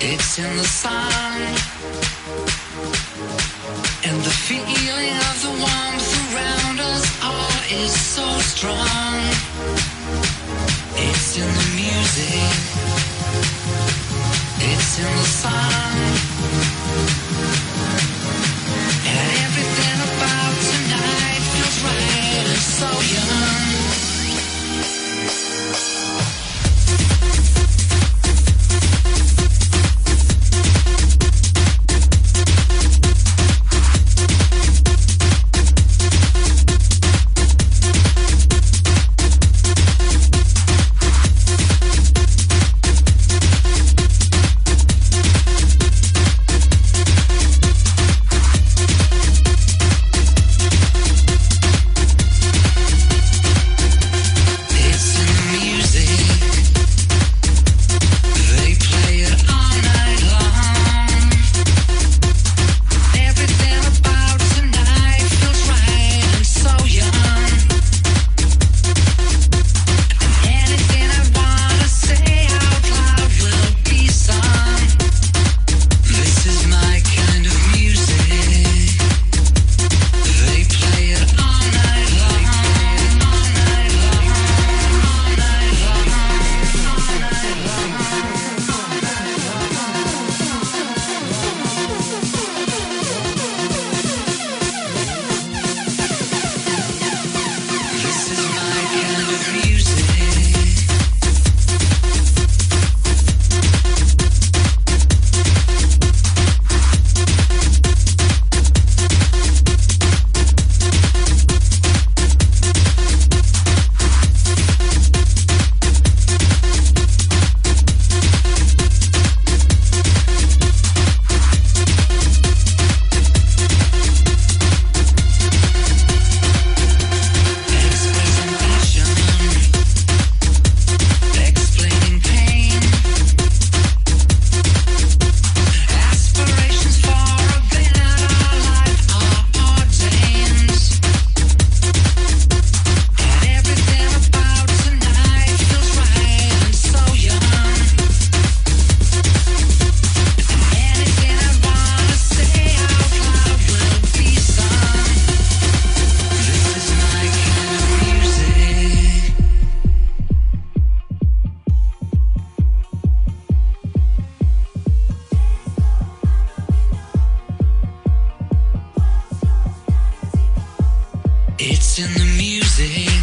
It's in the sun and the feeling of the warmth around us all is so strong. It's in the music. It's in the sun. in the music.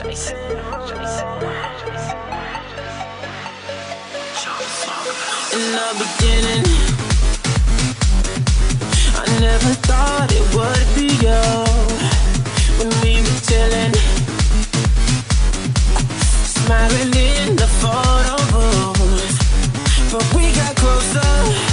In the beginning, I never thought it would be you. When we were chilling, smiling in the photo booth, but we got closer.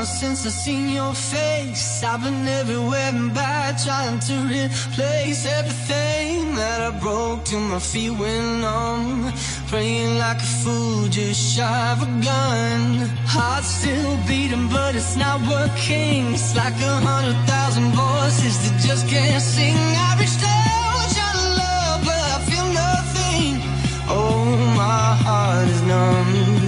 summer since I seen your face. I've been everywhere and back trying to replace everything That I broke to my feet went numb. Praying like a fool just shy of a gun. Heart still beating but it's not working. It's like a hundred thousand voices that just can't sing. I reached out trying to love but I feel nothing. Oh my heart is numb.